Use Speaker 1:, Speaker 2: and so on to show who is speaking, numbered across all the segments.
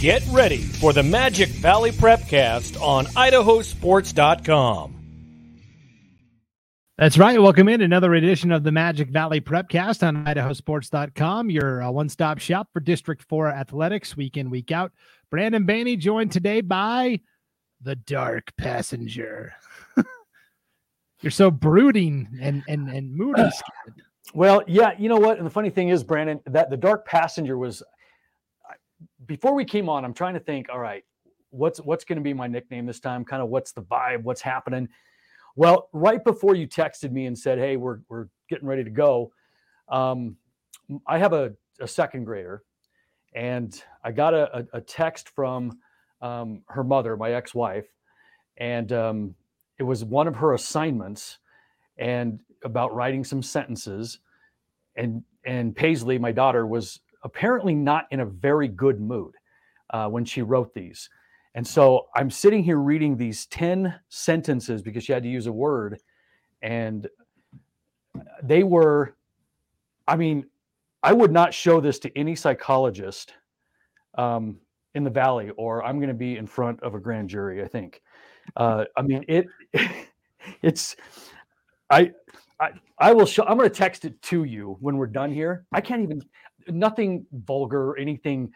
Speaker 1: Get ready for the Magic Valley Prepcast on idahosports.com.
Speaker 2: That's right. Welcome in another edition of the Magic Valley Prepcast on idahosports.com, your uh, one stop shop for District 4 athletics week in, week out. Brandon Baney joined today by the Dark Passenger. You're so brooding and, and, and moody.
Speaker 3: Well, yeah, you know what? And the funny thing is, Brandon, that the Dark Passenger was before we came on. I'm trying to think. All right, what's what's going to be my nickname this time? Kind of what's the vibe? What's happening? Well, right before you texted me and said, "Hey, we're we're getting ready to go," um, I have a, a second grader, and I got a, a text from um, her mother, my ex-wife, and um, it was one of her assignments, and about writing some sentences, and and Paisley, my daughter, was apparently not in a very good mood uh, when she wrote these. And so I'm sitting here reading these 10 sentences because she had to use a word. And they were, I mean, I would not show this to any psychologist um, in the Valley, or I'm going to be in front of a grand jury, I think. Uh, I mean, it, it's, I, I, I will show, I'm going to text it to you when we're done here. I can't even, nothing vulgar, anything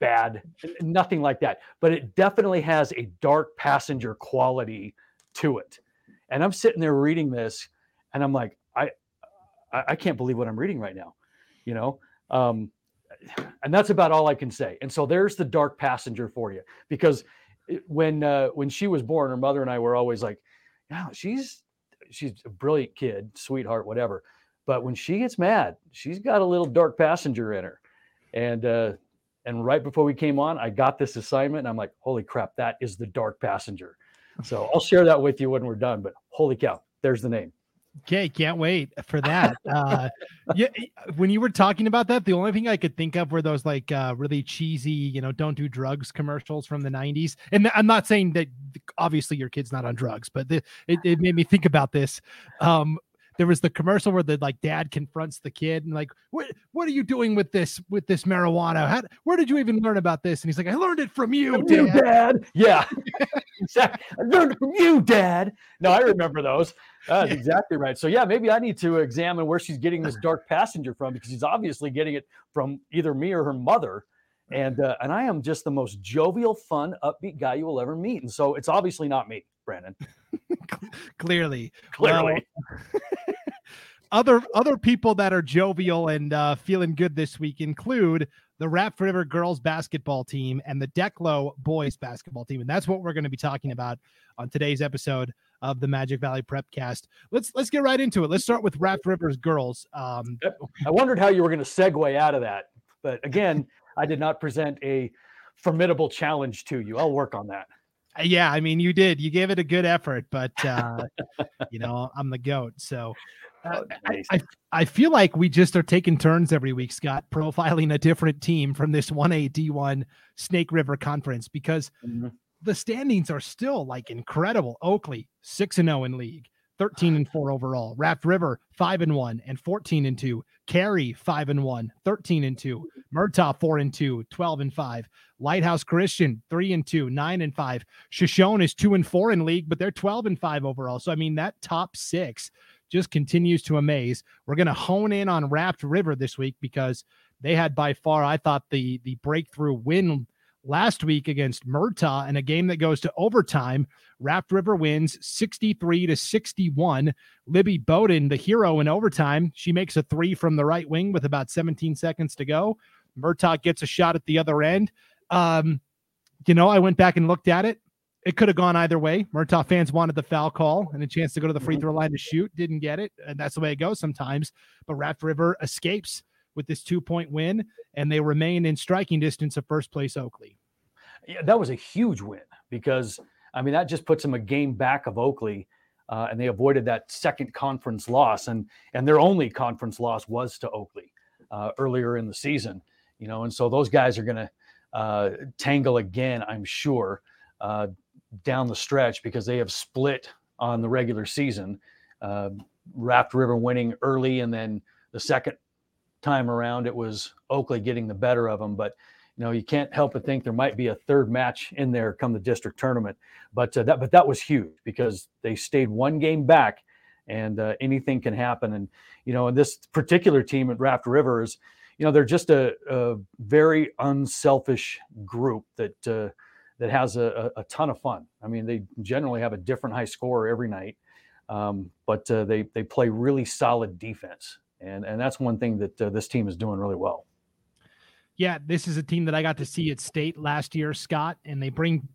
Speaker 3: bad, nothing like that. But it definitely has a dark passenger quality to it. And I'm sitting there reading this, and I'm like, I, I, can't believe what I'm reading right now, you know. Um, and that's about all I can say. And so there's the dark passenger for you, because when uh, when she was born, her mother and I were always like, "Yeah, she's she's a brilliant kid, sweetheart, whatever." But when she gets mad, she's got a little dark passenger in her. And uh, and right before we came on, I got this assignment, and I'm like, holy crap, that is the dark passenger. So I'll share that with you when we're done. But holy cow, there's the name.
Speaker 2: Okay, can't wait for that. Uh, yeah, when you were talking about that, the only thing I could think of were those like uh, really cheesy, you know, don't do drugs commercials from the '90s. And I'm not saying that obviously your kid's not on drugs, but the, it, it made me think about this. Um, there was the commercial where the like dad confronts the kid and like what what are you doing with this with this marijuana? How, where did you even learn about this? And he's like i learned it from you
Speaker 3: from dad. You, dad. yeah. Exactly i learned it from you dad. No i remember those. That's exactly right. So yeah maybe i need to examine where she's getting this dark passenger from because she's obviously getting it from either me or her mother. And uh, and i am just the most jovial fun upbeat guy you will ever meet. And so it's obviously not me brandon.
Speaker 2: Clearly.
Speaker 3: Clearly.
Speaker 2: Well, other other people that are jovial and uh, feeling good this week include the Raft River girls basketball team and the Declo boys basketball team, and that's what we're going to be talking about on today's episode of the Magic Valley Prepcast. Let's let's get right into it. Let's start with Raft Rivers girls. Um,
Speaker 3: I wondered how you were going to segue out of that, but again, I did not present a formidable challenge to you. I'll work on that.
Speaker 2: Yeah, I mean, you did. You gave it a good effort, but uh, you know, I'm the goat, so uh, I, I, I feel like we just are taking turns every week, Scott, profiling a different team from this 1A D1 Snake River Conference because mm-hmm. the standings are still like incredible. Oakley, 6 and 0 in league, 13 and 4 overall. Raft River, 5 and 1 and 14 and 2. Carey, 5 and 1, 13 and 2. Murtaugh, 4 and 2, 12 and 5. Lighthouse Christian, 3 and 2, 9 and 5. Shoshone is 2 and 4 in league, but they're 12 and 5 overall. So, I mean, that top six just continues to amaze. We're going to hone in on Raft River this week because they had by far, I thought, the the breakthrough win last week against Murtaugh in a game that goes to overtime. Raft River wins 63 to 61. Libby Boden, the hero in overtime, she makes a three from the right wing with about 17 seconds to go. Murtaugh gets a shot at the other end. Um, you know, I went back and looked at it it could have gone either way. Murtaugh fans wanted the foul call and a chance to go to the free mm-hmm. throw line to shoot. Didn't get it. And that's the way it goes sometimes. But Raft River escapes with this two point win, and they remain in striking distance of first place Oakley.
Speaker 3: Yeah, that was a huge win because, I mean, that just puts them a game back of Oakley. Uh, and they avoided that second conference loss, and and their only conference loss was to Oakley uh, earlier in the season, you know, and so those guys are going to uh, tangle again, I'm sure. Uh, down the stretch because they have split on the regular season. Uh, Raft River winning early, and then the second time around, it was Oakley getting the better of them. But you know, you can't help but think there might be a third match in there come the district tournament. But uh, that, but that was huge because they stayed one game back, and uh, anything can happen. And you know, and this particular team at Raft River is, you know, they're just a, a very unselfish group that uh, that has a, a, ton of fun. I mean, they generally have a different high score every night, um, but uh, they they play really solid defense, and and that's one thing that uh, this team is doing really well
Speaker 2: yeah, this is a team that I got to see at state last year, Scott, and they bring,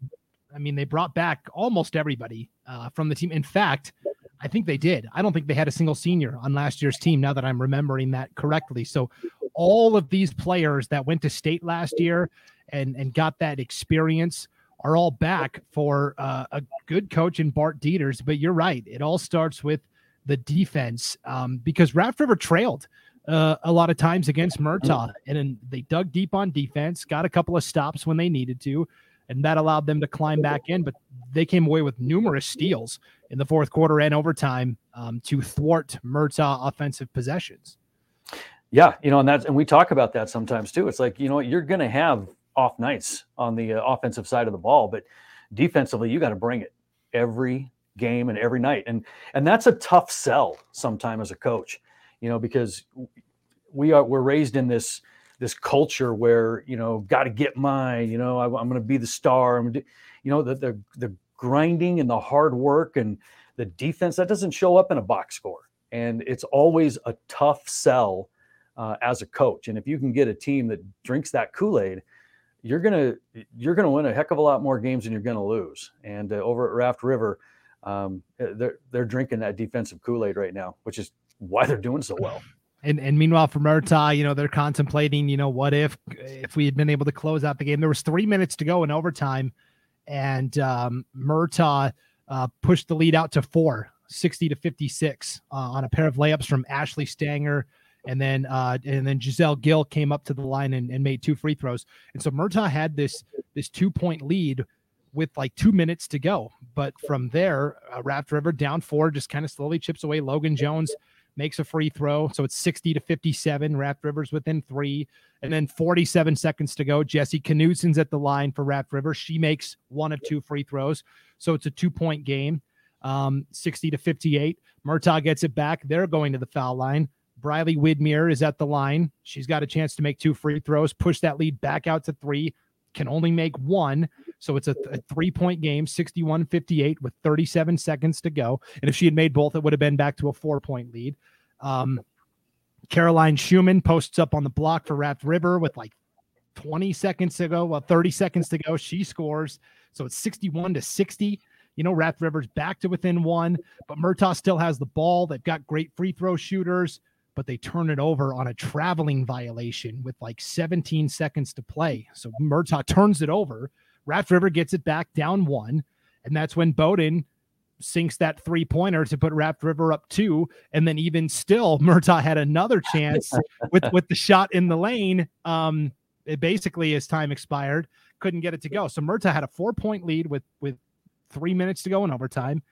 Speaker 2: I mean, they brought back almost everybody uh, from the team. In fact, I think they did. I don't think they had a single senior on last year's team. Now that I'm remembering that correctly, so all of these players that went to state last year and and got that experience are all back for uh, a good coach in Bart Dieters. But you're right; it all starts with the defense um, because Raft River trailed uh, a lot of times against Murtaugh, and then they dug deep on defense, got a couple of stops when they needed to, and that allowed them to climb back in. But they came away with numerous steals in the fourth quarter and overtime um, to thwart Murtaugh offensive possessions.
Speaker 3: Yeah, you know, and that's and we talk about that sometimes too. It's like you know you're going to have off nights on the uh, offensive side of the ball, but defensively you got to bring it every game and every night, and and that's a tough sell sometimes as a coach you know, because we are we're raised in this this culture where you know got to get mine. You know, I, am going to be the star. I'm, you know, the the the grinding and the hard work and the defense that doesn't show up in a box score, and it's always a tough sell uh, as a coach. And if you can get a team that drinks that Kool Aid, you're gonna you're gonna win a heck of a lot more games than you're gonna lose. And uh, over at Raft River, um, they're they're drinking that defensive Kool Aid right now, which is why they're doing so well.
Speaker 2: And and meanwhile for Murtaugh, you know, they're contemplating, you know, what if if we had been able to close out the game? There was three minutes to go in overtime, and um, Murtaugh uh, pushed the lead out to four, 60 to 56 uh, on a pair of layups from Ashley Stanger. And then uh, and then Giselle Gill came up to the line and, and made two free throws. And so Murtaugh had this this two point lead with like two minutes to go. But from there, uh, Raft River down four, just kind of slowly chips away. Logan Jones makes a free throw. So it's 60 to 57. Raft Rivers within three. And then 47 seconds to go. Jesse Knudson's at the line for Raft River. She makes one of two free throws. So it's a two point game, um, 60 to 58. Murtaugh gets it back. They're going to the foul line. Briley Widmere is at the line. She's got a chance to make two free throws, push that lead back out to three, can only make one. So it's a, th- a three point game, 61 58, with 37 seconds to go. And if she had made both, it would have been back to a four point lead. Um, Caroline Schumann posts up on the block for Raft River with like 20 seconds to go. Well, 30 seconds to go. She scores. So it's 61 to 60. You know, Raft River's back to within one, but Murtaugh still has the ball. They've got great free throw shooters, but they turn it over on a traveling violation with like 17 seconds to play. So Murtaugh turns it over. Raft River gets it back down one. And that's when Boden sinks that three pointer to put Raft River up two. And then even still, Murtaugh had another chance with, with the shot in the lane. Um, it basically, as time expired, couldn't get it to go. So Murtaugh had a four point lead with with three minutes to go in overtime,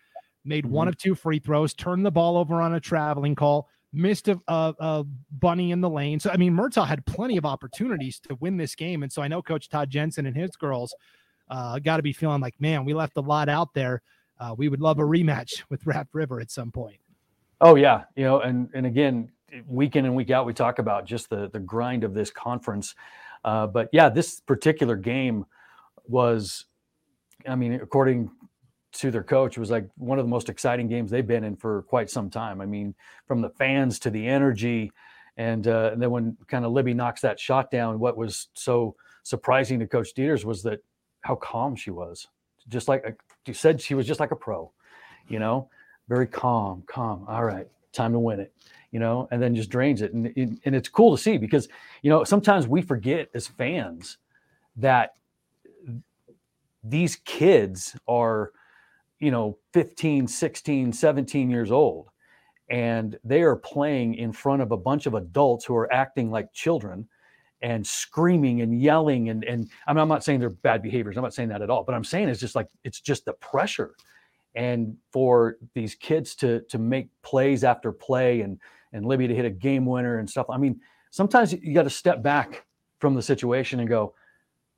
Speaker 2: made mm-hmm. one of two free throws, turned the ball over on a traveling call, missed a, a, a, bunny in the lane. So I mean, Murtaugh had plenty of opportunities to win this game, and so I know Coach Todd Jensen and his girls uh, got to be feeling like, man, we left a lot out there. Uh, we would love a rematch with Raft River at some point.
Speaker 3: Oh yeah, you know, and and again, week in and week out, we talk about just the the grind of this conference. Uh, but yeah, this particular game was, I mean, according to their coach, was like one of the most exciting games they've been in for quite some time. I mean, from the fans to the energy, and, uh, and then when kind of Libby knocks that shot down, what was so surprising to Coach Dieters was that how calm she was. Just like you said, she was just like a pro, you know, very calm, calm. All right, time to win it, you know, and then just drains it. And, and it's cool to see because, you know, sometimes we forget as fans that these kids are, you know, 15, 16, 17 years old and they are playing in front of a bunch of adults who are acting like children and screaming and yelling and and I mean, I'm not saying they're bad behaviors. I'm not saying that at all. But I'm saying it's just like it's just the pressure, and for these kids to to make plays after play and and Libby to hit a game winner and stuff. I mean, sometimes you got to step back from the situation and go,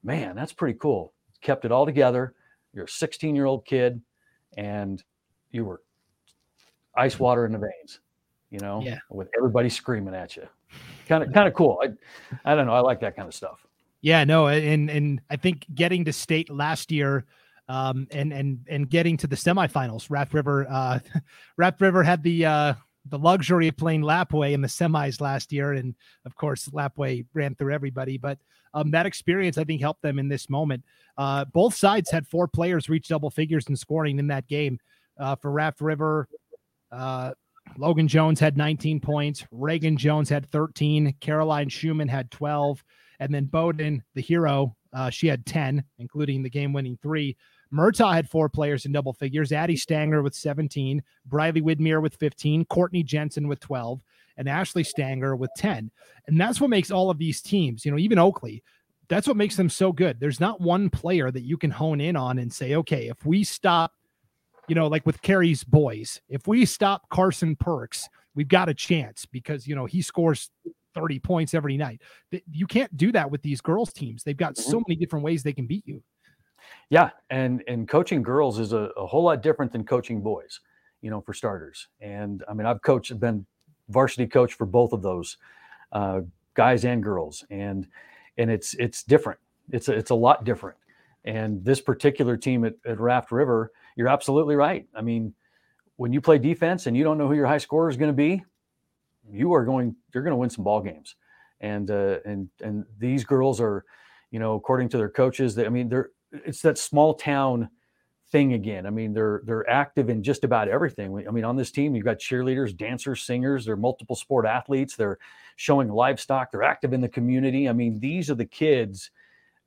Speaker 3: man, that's pretty cool. Kept it all together. You're a 16 year old kid, and you were ice water in the veins, you know,
Speaker 2: yeah.
Speaker 3: with everybody screaming at you. Kind of, kind of cool. I, I don't know. I like that kind of stuff.
Speaker 2: Yeah, no, and and I think getting to state last year, um, and and and getting to the semifinals, Raft River, uh, Raft River had the uh, the luxury of playing Lapwai in the semis last year, and of course Lapwai ran through everybody. But um, that experience, I think, helped them in this moment. Uh, both sides had four players reach double figures in scoring in that game. Uh, for Raft River, uh, Logan Jones had 19 points. Reagan Jones had 13. Caroline Schumann had 12. And then Boden, the hero, uh, she had 10, including the game winning three. Murtaugh had four players in double figures Addie Stanger with 17, Briley Widmere with 15, Courtney Jensen with 12, and Ashley Stanger with 10. And that's what makes all of these teams, you know, even Oakley, that's what makes them so good. There's not one player that you can hone in on and say, okay, if we stop you know, like with Carey's boys, if we stop Carson Perks, we've got a chance because, you know, he scores 30 points every night. You can't do that with these girls teams. They've got so mm-hmm. many different ways they can beat you.
Speaker 3: Yeah, and and coaching girls is a, a whole lot different than coaching boys, you know, for starters. And I mean, I've coached, been varsity coach for both of those, uh, guys and girls, and and it's it's different. It's a, it's a lot different. And this particular team at, at Raft River, you're absolutely right. I mean, when you play defense and you don't know who your high scorer is going to be, you are going you're going to win some ball games. And uh, and and these girls are, you know, according to their coaches, they, I mean, they're it's that small town thing again. I mean, they're they're active in just about everything. I mean, on this team, you've got cheerleaders, dancers, singers. They're multiple sport athletes. They're showing livestock. They're active in the community. I mean, these are the kids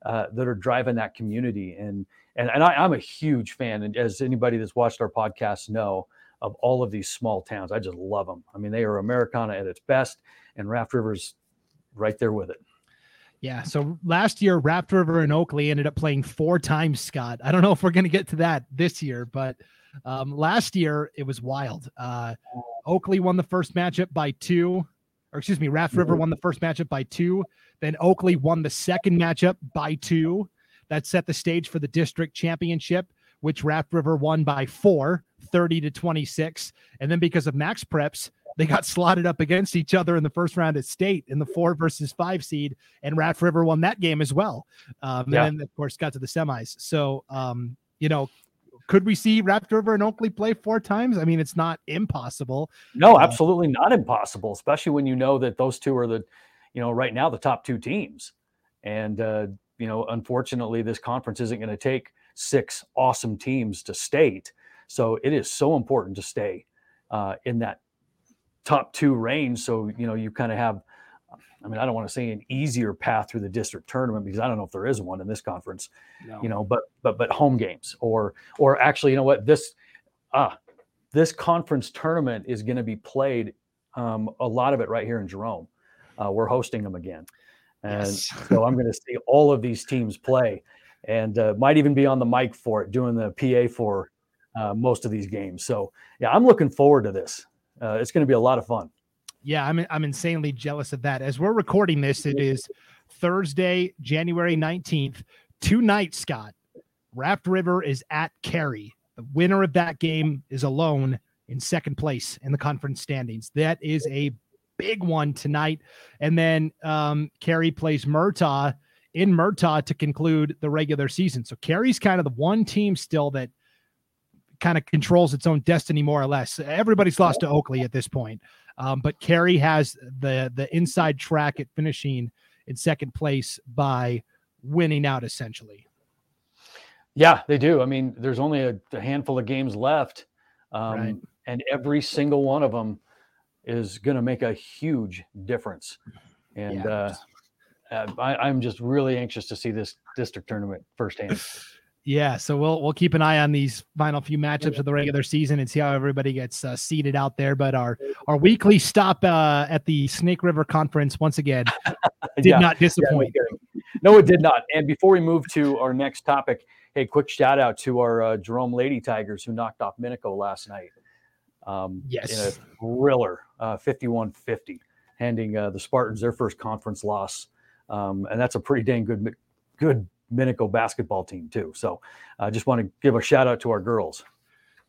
Speaker 3: uh, that are driving that community. And and and I, am a huge fan, and as anybody that's watched our podcast know, of all of these small towns. I just love them. I mean, they are Americana at its best, and Raft River's right there with it.
Speaker 2: Yeah. So last year, Raft River and Oakley ended up playing four times, Scott. I don't know if we're going to get to that this year, but um, last year it was wild. Uh, Oakley won the first matchup by two, or excuse me, Raft River won the first matchup by two. Then Oakley won the second matchup by two. That set the stage for the district championship, which Raft River won by four, 30 to 26. And then because of MaxPreps, they got slotted up against each other in the first round at state in the four versus five seed, and Raft River won that game as well. Um, yeah. And then, of course, got to the semis. So, um, you know, could we see Raft River and Oakley play four times? I mean, it's not impossible.
Speaker 3: No, uh, absolutely not impossible, especially when you know that those two are the, you know, right now the top two teams. And, uh, you know, unfortunately, this conference isn't going to take six awesome teams to state. So it is so important to stay uh, in that top two range. So, you know, you kind of have, I mean, I don't want to say an easier path through the district tournament because I don't know if there is one in this conference, no. you know, but, but, but home games or, or actually, you know what, this, ah, this conference tournament is going to be played um, a lot of it right here in Jerome. Uh, we're hosting them again. And yes. so I'm going to see all of these teams play and uh, might even be on the mic for it, doing the PA for uh, most of these games. So yeah, I'm looking forward to this. Uh, it's going to be a lot of fun.
Speaker 2: Yeah, I'm I'm insanely jealous of that. As we're recording this, it is Thursday, January 19th. Tonight, Scott, Raft River is at Carey. The winner of that game is alone in second place in the conference standings. That is a big one tonight. And then um, Carey plays Murtaugh in Murtaugh to conclude the regular season. So Carey's kind of the one team still that kind of controls its own destiny more or less. Everybody's lost to Oakley at this point, um, but Carey has the the inside track at finishing in second place by winning out essentially.
Speaker 3: Yeah, they do. I mean, there's only a, a handful of games left, um, right. and every single one of them is going to make a huge difference. And yeah. uh, I, am just really anxious to see this district tournament firsthand.
Speaker 2: Yeah, so we'll we'll keep an eye on these final few matchups of the regular season and see how everybody gets uh, seated out there. But our our weekly stop uh, at the Snake River Conference once again did yeah. not disappoint.
Speaker 3: Yeah, no, it did not. And before we move to our next topic, hey, quick shout out to our uh, Jerome Lady Tigers who knocked off Minico last night.
Speaker 2: Um, yes,
Speaker 3: in a thriller, uh, 51-50, handing uh, the Spartans their first conference loss, um, and that's a pretty dang good good Minico basketball team too. So I uh, just want to give a shout out to our girls.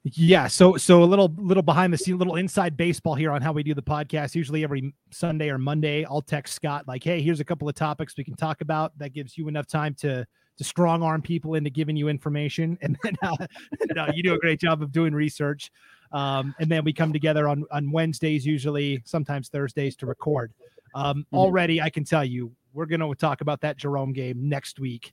Speaker 2: Yeah, so so a little little behind the scene, little inside baseball here on how we do the podcast. Usually every Sunday or Monday, I'll text Scott like, "Hey, here's a couple of topics we can talk about." That gives you enough time to to strong arm people into giving you information, and then uh, no, you do a great job of doing research. Um, and then we come together on on Wednesdays, usually sometimes Thursdays, to record. Um, mm-hmm. Already, I can tell you, we're going to talk about that Jerome game next week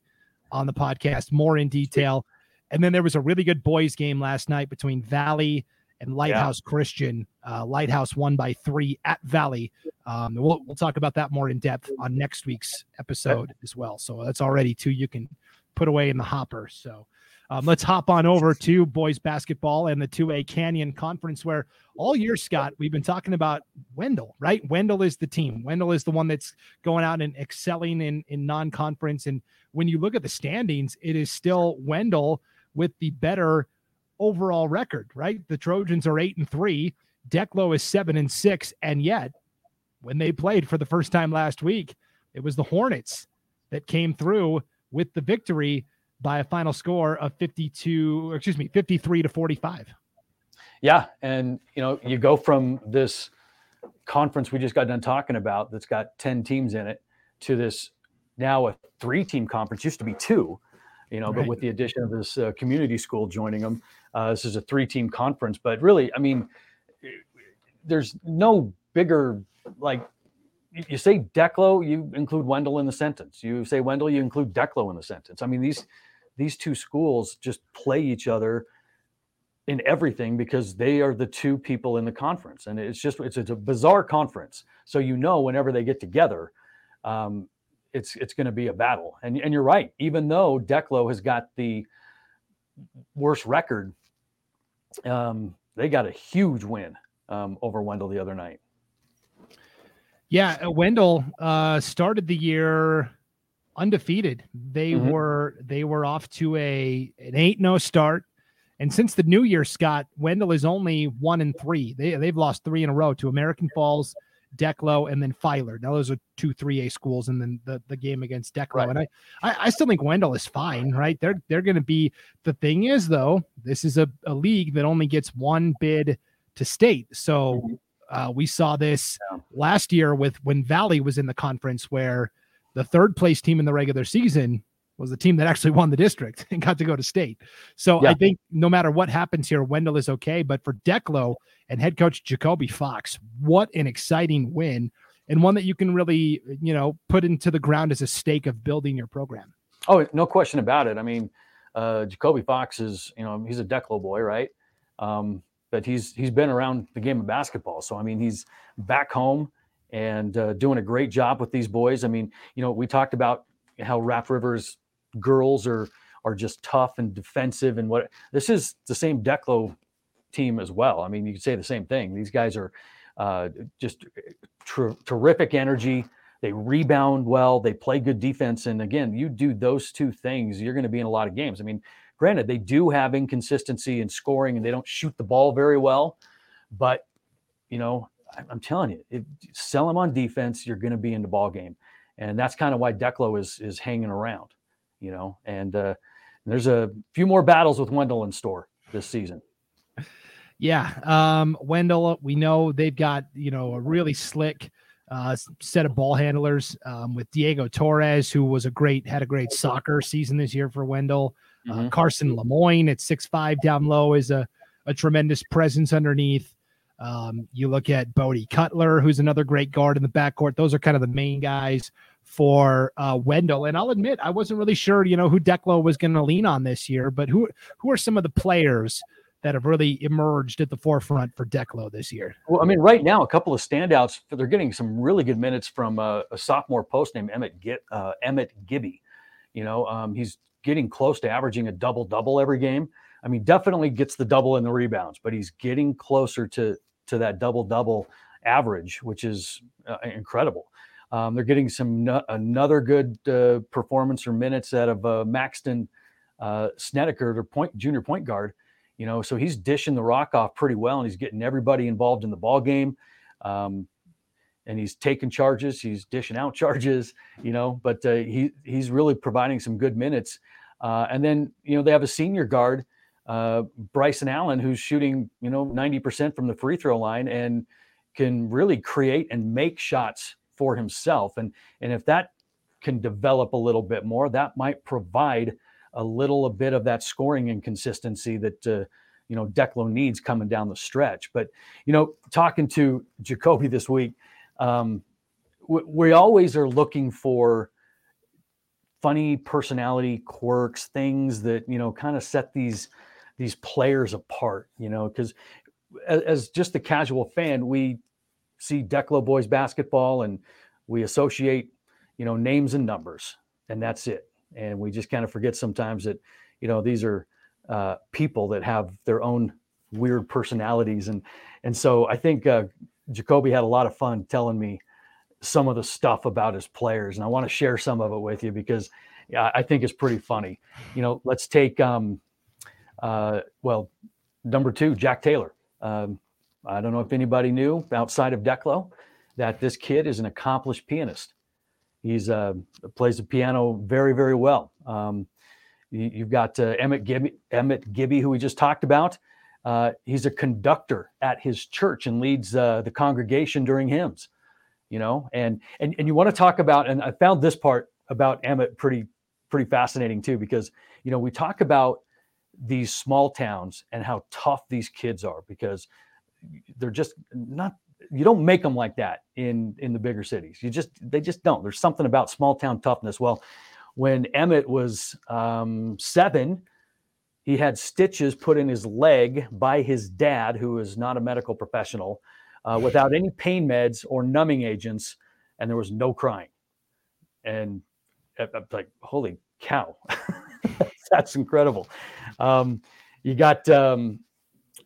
Speaker 2: on the podcast more in detail. And then there was a really good boys game last night between Valley and Lighthouse yeah. Christian. Uh, Lighthouse won by three at Valley. Um, we'll, we'll talk about that more in depth on next week's episode as well. So that's already two you can put away in the hopper. So um, let's hop on over to boys basketball and the 2A Canyon Conference, where all year, Scott, we've been talking about Wendell, right? Wendell is the team. Wendell is the one that's going out and excelling in, in non conference. And when you look at the standings, it is still Wendell with the better overall record, right? The Trojans are eight and three, Declo is seven and six, and yet when they played for the first time last week, it was the Hornets that came through with the victory by a final score of 52, excuse me, 53 to 45.
Speaker 3: Yeah. And, you know, you go from this conference we just got done talking about that's got 10 teams in it to this now a three team conference, used to be two you know, right. but with the addition of this uh, community school joining them, uh, this is a three-team conference. But really, I mean, there's no bigger like you say Declo, you include Wendell in the sentence. You say Wendell, you include Declo in the sentence. I mean, these these two schools just play each other in everything because they are the two people in the conference, and it's just it's, it's a bizarre conference. So you know, whenever they get together, um, it's it's going to be a battle. And and you're right. Even though Declo has got the worst record, um, they got a huge win um, over Wendell the other night.
Speaker 2: Yeah, uh, Wendell uh, started the year undefeated. They mm-hmm. were they were off to a an eight no start. And since the new year, Scott, Wendell is only one and three. They they've lost three in a row to American Falls, Declo, and then Filer. Now those are two 3A schools, and then the, the game against Declo. Right. And I, I, I still think Wendell is fine, right? They're they're going to be. The thing is, though, this is a, a league that only gets one bid to state. So mm-hmm. uh, we saw this last year with when Valley was in the conference, where the third place team in the regular season was the team that actually won the district and got to go to state. So yeah. I think no matter what happens here, Wendell is okay. But for Declo and head coach Jacoby Fox, what an exciting win and one that you can really, you know, put into the ground as a stake of building your program.
Speaker 3: Oh, no question about it. I mean, uh, Jacoby Fox is, you know, he's a Declo boy, right? Um, but he's he's been around the game of basketball. So I mean, he's back home and uh, doing a great job with these boys. I mean, you know, we talked about how Raft Rivers girls are are just tough and defensive and what this is the same Declo team as well. I mean, you could say the same thing. These guys are uh, just ter- terrific energy. They rebound well. They play good defense. And again, you do those two things, you're going to be in a lot of games. I mean, granted, they do have inconsistency in scoring and they don't shoot the ball very well. But, you know, I'm telling you, if, sell them on defense, you're going to be in the ball game. And that's kind of why Declo is is hanging around you know, and uh, there's a few more battles with Wendell in store this season.
Speaker 2: Yeah, um, Wendell, we know they've got you know a really slick uh, set of ball handlers um, with Diego Torres, who was a great had a great soccer season this year for Wendell. Uh, mm-hmm. Uh, Carson Lemoyne at six five down low is a a tremendous presence underneath. Um, you look at Bodie Cutler, who's another great guard in the backcourt. Those are kind of the main guys for uh, Wendell. And I'll admit, I wasn't really sure, you know, who Declo was going to lean on this year, but who who are some of the players that have really emerged at the forefront for Declo this year?
Speaker 3: Well, I mean, right now, a couple of standouts. They're getting some really good minutes from uh, a sophomore post named Emmett uh, Emmett Gibby. You know, um, he's getting close to averaging a double double every game. I mean, definitely gets the double in the rebounds, but he's getting closer to to that double double average, which is uh, incredible. Um, they're getting some no, another good uh, performance or minutes out of uh, Maxton uh, Snedeker, their point junior point guard. You know, so he's dishing the rock off pretty well, and he's getting everybody involved in the ball game. Um, and he's taking charges. He's dishing out charges, you know, but uh, he he's really providing some good minutes. Uh, and then you know they have a senior guard, uh, Bryson Allen, who's shooting you know 90% from the free throw line and can really create and make shots for himself. And and if that can develop a little bit more, that might provide a little a bit of that scoring inconsistency that uh, you know Declo needs coming down the stretch. But you know, talking to Jacoby this week, um, we, we always are looking for funny personality quirks, things that you know kind of set these these players apart. You know, because as, as just a casual fan, we see Declo boys basketball and we associate you know names and numbers, and that's it. And we just kind of forget sometimes that you know these are uh, people that have their own weird personalities and and so I think uh, Jacoby had a lot of fun telling me some of the stuff about his players, and I want to share some of it with you because I think it's pretty funny. You know, let's take um, uh, well, number two, Jack Taylor. Um, I don't know if anybody knew outside of Declo that this kid is an accomplished pianist. He's uh, plays the piano very, very well. Um, you, have got uh, Emmett Gibby, Emmett Gibby, who we just talked about. Uh, he's a conductor at his church and leads uh, the congregation during hymns. You know, and and and you want to talk about, and I found this part about Emmett pretty pretty fascinating too, because you know we talk about these small towns and how tough these kids are because they're just not you don't make them like that in in the bigger cities. You just they just don't. There's something about small town toughness. Well when emmett was um, seven he had stitches put in his leg by his dad who is not a medical professional uh, without any pain meds or numbing agents and there was no crying. And i'm like holy cow that's incredible um, you got um,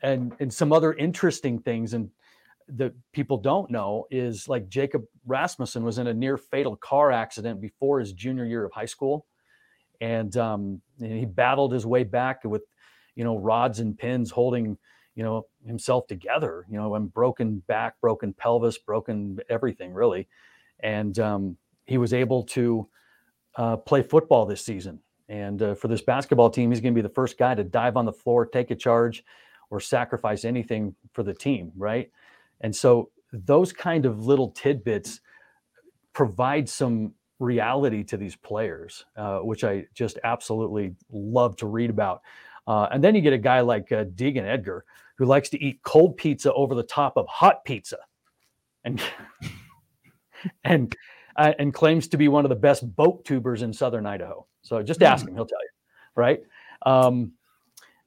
Speaker 3: and and some other interesting things and that people don't know is like Jacob Rasmussen was in a near fatal car accident before his junior year of high school, and, um, and he battled his way back with, you know, rods and pins holding, you know, himself together. You know, and broken back, broken pelvis, broken everything really, and um, he was able to uh, play football this season. And uh, for this basketball team, he's going to be the first guy to dive on the floor, take a charge, or sacrifice anything for the team, right? And so those kind of little tidbits provide some reality to these players, uh, which I just absolutely love to read about. Uh, and then you get a guy like uh, Deegan Edgar, who likes to eat cold pizza over the top of hot pizza, and and uh, and claims to be one of the best boat tubers in southern Idaho. So just ask hmm. him; he'll tell you, right? Um,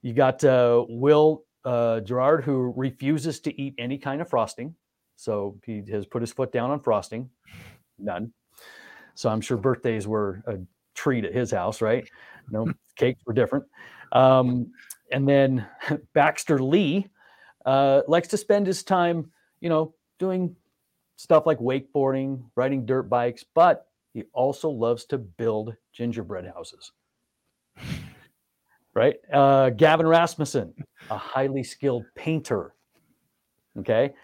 Speaker 3: you got uh, Will uh, Gerard, who refuses to eat any kind of frosting. So he has put his foot down on frosting. None. So I'm sure birthdays were a treat at his house, right? No cakes were different. Um, and then Baxter Lee uh, likes to spend his time, you know, doing stuff like wakeboarding, riding dirt bikes, but he also loves to build gingerbread houses right? Uh, Gavin Rasmussen, a highly skilled painter. Okay,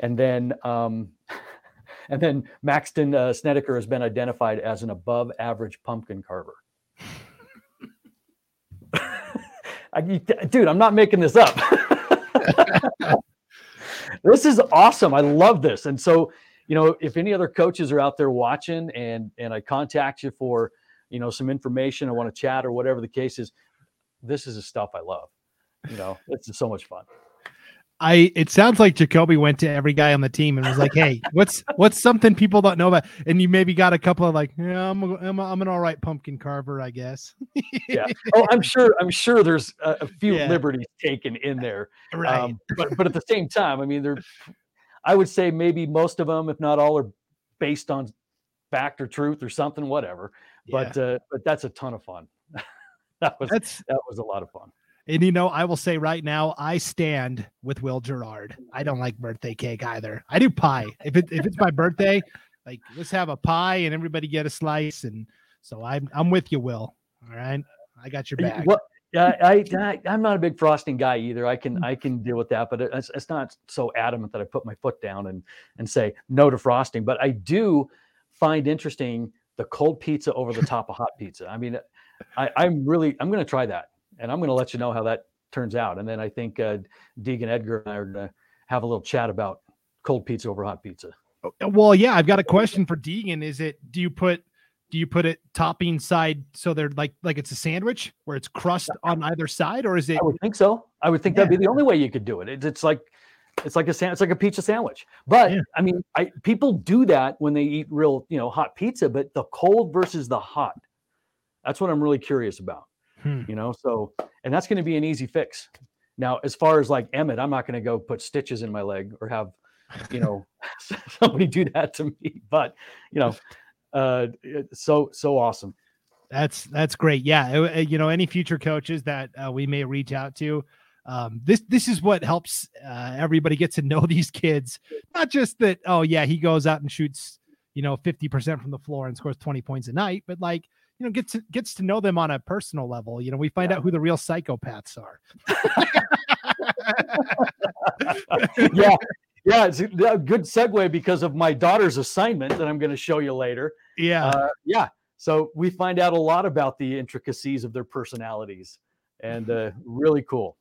Speaker 3: and then um, and then Maxton uh, Snedeker has been identified as an above-average pumpkin carver. I, dude, I'm not making this up. this is awesome. I love this, and so you know, if any other coaches are out there watching, and and I contact you for you know some information, I want to chat or whatever the case is, this is the stuff I love. You know, it's so much fun.
Speaker 2: I it sounds like Jacoby went to every guy on the team and was like, "Hey, what's what's something people don't know about?" And you maybe got a couple of like, "Yeah, I'm a, I'm, a, I'm an all right pumpkin carver, I guess."
Speaker 3: yeah. Oh, I'm sure. I'm sure there's a, a few yeah. liberties taken in there.
Speaker 2: Right. Um,
Speaker 3: but but at the same time, I mean, there. I would say maybe most of them, if not all, are based on fact or truth or something, whatever. Yeah. But uh, but that's a ton of fun. that was That's, that was a lot of fun.
Speaker 2: And you know, I will say right now, I stand with Will Gerard. I don't like birthday cake either. I do pie. If it if it's my birthday, like let's have a pie and everybody get a slice. And so I'm I'm with you, Will. All right. I got your back.
Speaker 3: Well, yeah, I, I am not a big frosting guy either. I can I can deal with that, but it's, it's not so adamant that I put my foot down and and say no to frosting. But I do find interesting the cold pizza over the top of hot pizza. I mean, I, I'm really I'm going to try that, and I'm going to let you know how that turns out. And then I think uh, Deegan Edgar and I are going to have a little chat about cold pizza over hot pizza.
Speaker 2: Oh, well, yeah, I've got a question for Deegan. Is it do you put do you put it topping side so they're like like it's a sandwich where it's crust on either side, or is it?
Speaker 3: I would think so. I would think yeah. that'd be the only way you could do it. it it's like it's like a sandwich, it's like a pizza sandwich. But yeah. I mean, I people do that when they eat real you know hot pizza, but the cold versus the hot. That's what I'm really curious about. Hmm. You know, so and that's going to be an easy fix. Now, as far as like Emmett, I'm not going to go put stitches in my leg or have, you know, somebody do that to me. But you know, uh, so so awesome.
Speaker 2: That's that's great. Yeah, uh, uh, you know, any future coaches that uh, we may reach out to, um, this this is what helps uh, everybody get to know these kids. Not just that, oh yeah, he goes out and shoots, you know, fifty percent from the floor and scores twenty points a night, but like you know gets to, gets to know them on a personal level. You know, we find yeah. out who the real psychopaths are.
Speaker 3: yeah, yeah, it's a good segue because of my daughter's assignment that I'm going to show you later.
Speaker 2: Yeah. Uh,
Speaker 3: yeah. So we find out a lot about the intricacies of their personalities and uh, really cool.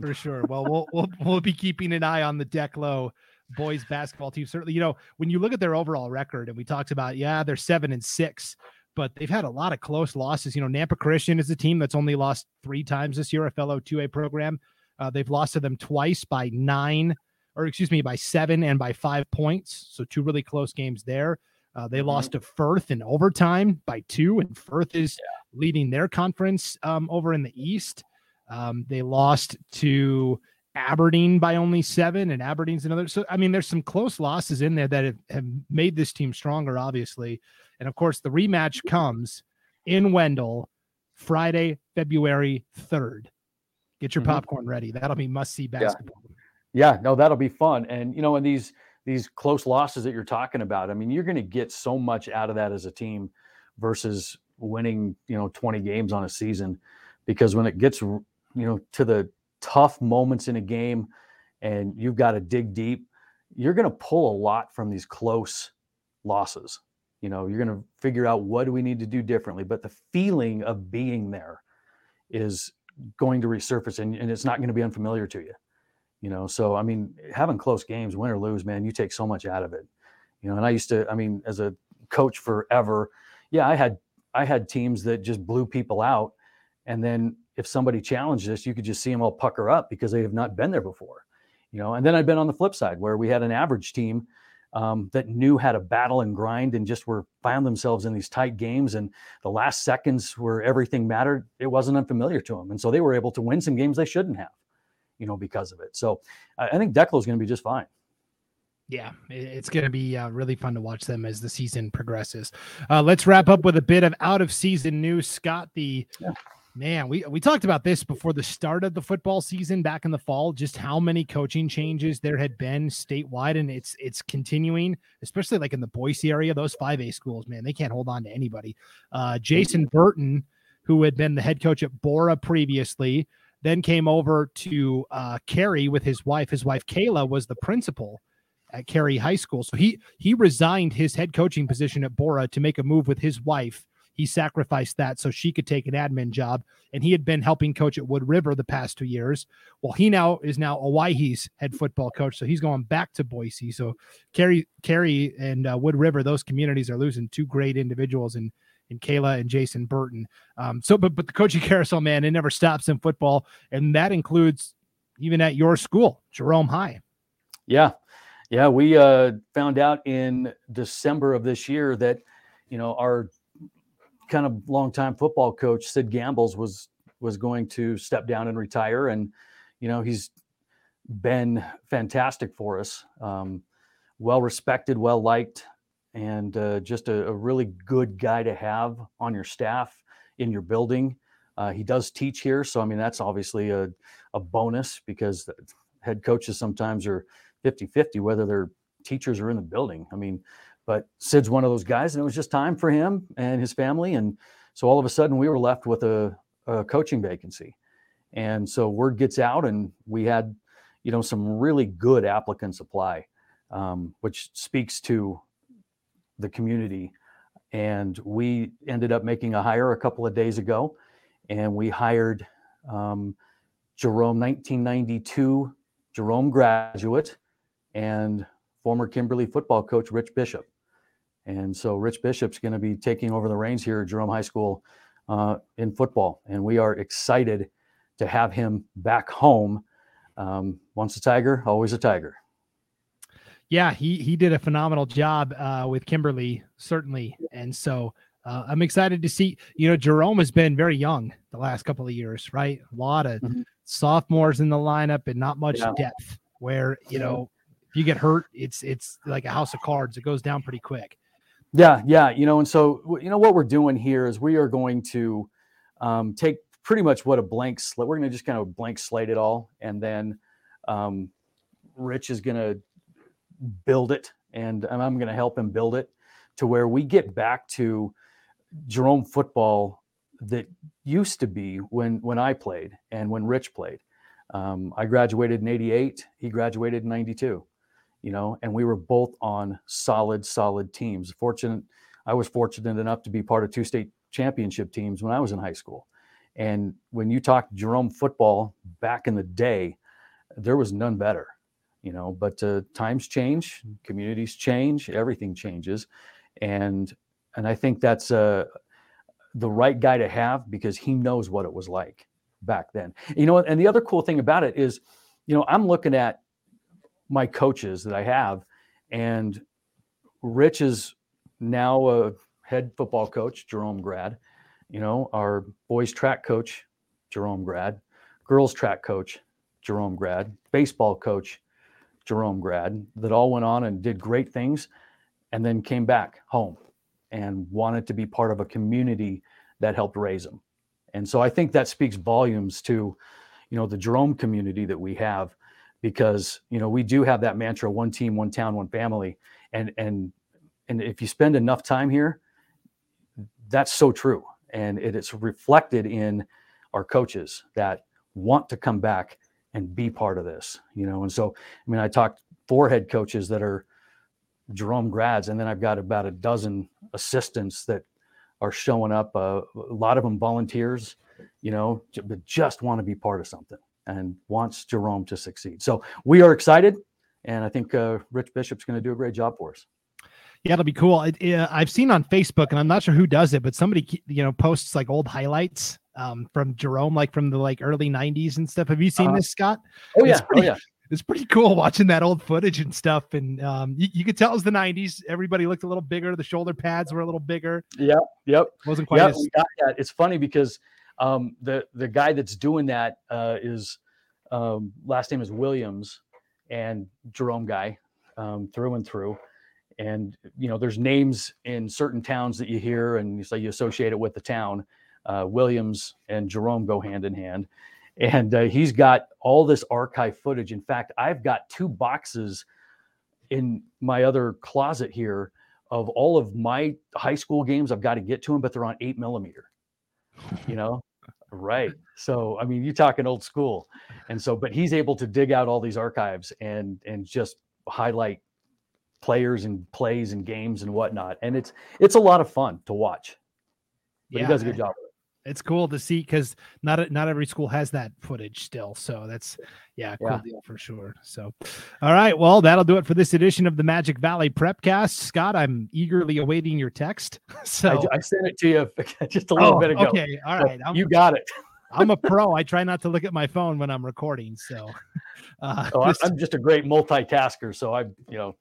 Speaker 2: For sure. Well, we'll, we'll, we'll be keeping an eye on the Declo boys basketball team. Certainly, you know, when you look at their overall record and we talked about, yeah, they're seven and six, but they've had a lot of close losses. You know, Nampa Christian is a team that's only lost three times this year, a fellow 2A program. Uh, they've lost to them twice by nine, or excuse me, by seven and by five points. So two really close games there. Uh, they mm-hmm. lost to Firth in overtime by two, and Firth is yeah. leading their conference um, over in the East. Um, they lost to Aberdeen by only seven, and Aberdeen's another. So, I mean, there's some close losses in there that have, have made this team stronger, obviously. And of course, the rematch comes in Wendell Friday, February 3rd. Get your mm-hmm. popcorn ready. That'll be must see basketball.
Speaker 3: Yeah. Yeah, no, that'll be fun. And, you know, in these, these close losses that you're talking about. I mean, you're going to get so much out of that as a team versus winning, you know, 20 games on a season because when it gets, you know, to the tough moments in a game and you've got to dig deep, you're going to pull a lot from these close losses. You know, you're going to figure out what do we need to do differently, but the feeling of being there is going to resurface and, and it's not going to be unfamiliar to you you know so i mean having close games win or lose man you take so much out of it. You know and i used to i mean as a coach forever yeah i had i had teams that just blew people out. And then if somebody challenged us you could just see them all pucker up because they have not been there before you know? And then i've been on the flip side where we had an average team um, that knew how to battle and grind and just were found themselves in these tight games and the last seconds where everything mattered it wasn't unfamiliar to them and so they were able to win some games they shouldn't have you know, because of it. So I think Declo is going to be just fine.
Speaker 2: Yeah, it's going to be uh, really fun to watch them as the season progresses. Uh, let's wrap up with a bit of out of season news. Scott, the yeah. man, we, we talked about this before the start of the football season back in the fall, just how many coaching changes there had been statewide, and it's it's continuing, especially like in the Boise area. Those five A schools, man, they can't hold on to anybody. Uh, Jason Burton, who had been the head coach at Borah previously, then came over to uh, Carey with his wife. His wife Kayla was the principal at Carey High School. So he he resigned his head coaching position at Borah to make a move with his wife. He sacrificed that so she could take an admin job, and he had been helping coach at Wood River the past two years. Well, he now is now Owyhee's head football coach, so he's going back to Boise. So Carey, Carey, and uh, Wood River, those communities are losing two great individuals, and and Kayla and Jason Burton. Um, so, but but the coaching carousel, man, it never stops in football, and that includes even at your school, Jerome High.
Speaker 3: Yeah, yeah. We uh, found out in December of this year that you know our kind of longtime football coach Sid Gambles was was going to step down and retire, and you know he's been fantastic for us. Um, well respected, well liked and uh, just a, a, really good guy to have on your staff in your building. Uh, he does teach here, so I mean that's obviously a, a bonus because head coaches sometimes are 50-50 whether they're teachers or in the building. I mean, but Sid's one of those guys, and it was just time for him and his family, and so all of a sudden we were left with a, a coaching vacancy. And so word gets out, and we had, you know, some really good applicants apply, um, which speaks to the community. And we ended up making a hire a couple of days ago, and we hired um, Jerome, 1992 Jerome graduate, and former Kimberly football coach Rich Bishop. And so Rich Bishop's going to be taking over the reins here at Jerome High School uh, in football. And we are excited to have him back home. Um, once a Tiger, always a Tiger.
Speaker 2: Yeah, he he did a phenomenal job uh, with Kimberly, certainly. And so uh, I'm excited to see. You know, Jerome has been very young the last couple of years, right? A lot of mm-hmm. sophomores in the lineup and not much yeah. depth. Where you know, if you get hurt, it's it's like a house of cards. It goes down pretty quick.
Speaker 3: Yeah, yeah, you know, and so you know what we're doing here is we are going to um, take pretty much what a blank slate. We're going to just kind of blank slate it all, and then um, Rich is going to build it, and, and I'm going to help him build it to where we get back to Jerome football that used to be when when I played and when Rich played. Um, I graduated in '88. He graduated in '92 you know, and we were both on solid, solid teams. Fortunate, I was fortunate enough to be part of two state championship teams when I was in high school. And when you talk Jerome football back in the day, there was none better, you know. But uh, times change, communities change, everything changes, and and I think that's uh, the right guy to have because he knows what it was like back then. You know, and the other cool thing about it is, you know, I'm looking at my coaches that I have. And Rich is now a head football coach, Jerome grad. You know, our boys track coach, Jerome grad, girls track coach, Jerome grad, baseball coach, Jerome grad, that all went on and did great things and then came back home and wanted to be part of a community that helped raise them. And so I think that speaks volumes to, you know, the Jerome community that we have because you know we do have that mantra one team one town one family and and and if you spend enough time here that's so true and it is reflected in our coaches that want to come back and be part of this you know and so i mean i talked four head coaches that are jerome grads and then i've got about a dozen assistants that are showing up uh, a lot of them volunteers you know but just want to be part of something and wants Jerome to succeed. So we are excited, and I think uh, Rich Bishop's going to do a great job for us.
Speaker 2: Yeah, it'll be cool. It, it, I've seen on Facebook, and I'm not sure who does it, but somebody you know posts like old highlights um, from Jerome, like from the like early '90s and stuff. Have you seen uh, this, Scott?
Speaker 3: Oh yeah, oh, pretty, oh yeah.
Speaker 2: It's pretty cool watching that old footage and stuff, and um, you, you, could tell it was the '90s. Everybody looked a little bigger. The shoulder pads were a little bigger.
Speaker 3: Yep, yep.
Speaker 2: wasn't quite.
Speaker 3: Yep,
Speaker 2: as...
Speaker 3: It's funny because um, the the guy that's doing that uh, is um, last name is Williams, and Jerome guy um, through and through. And you know, there's names in certain towns that you hear, and you say you associate it with the town. Uh, Williams and Jerome go hand in hand, and uh, he's got all this archive footage. In fact, I've got two boxes in my other closet here of all of my high school games. I've got to get to them, but they're on eight millimeter. You know, Right. So I mean, you're talking old school, and so but he's able to dig out all these archives and and just highlight players and plays and games and whatnot, and it's it's a lot of fun to watch. But yeah, he does a good job
Speaker 2: it's cool to see because not not every school has that footage still. So that's yeah, cool yeah. deal for sure. So, all right, well, that'll do it for this edition of the Magic Valley Prepcast. Scott, I'm eagerly awaiting your text. So
Speaker 3: I, I sent it to you just a little oh, bit ago.
Speaker 2: Okay, all right,
Speaker 3: you got it.
Speaker 2: I'm a pro. I try not to look at my phone when I'm recording. So,
Speaker 3: uh, oh. I'm just a great multitasker. So I, you know,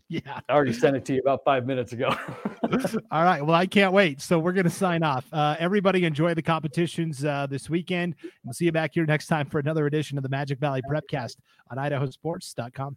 Speaker 2: yeah.
Speaker 3: I already sent it to you about five minutes ago.
Speaker 2: All right. Well, I can't wait. So we're going to sign off. Uh, everybody enjoy the competitions uh, this weekend. We'll see you back here next time for another edition of the Magic Valley Prepcast on idahosports.com.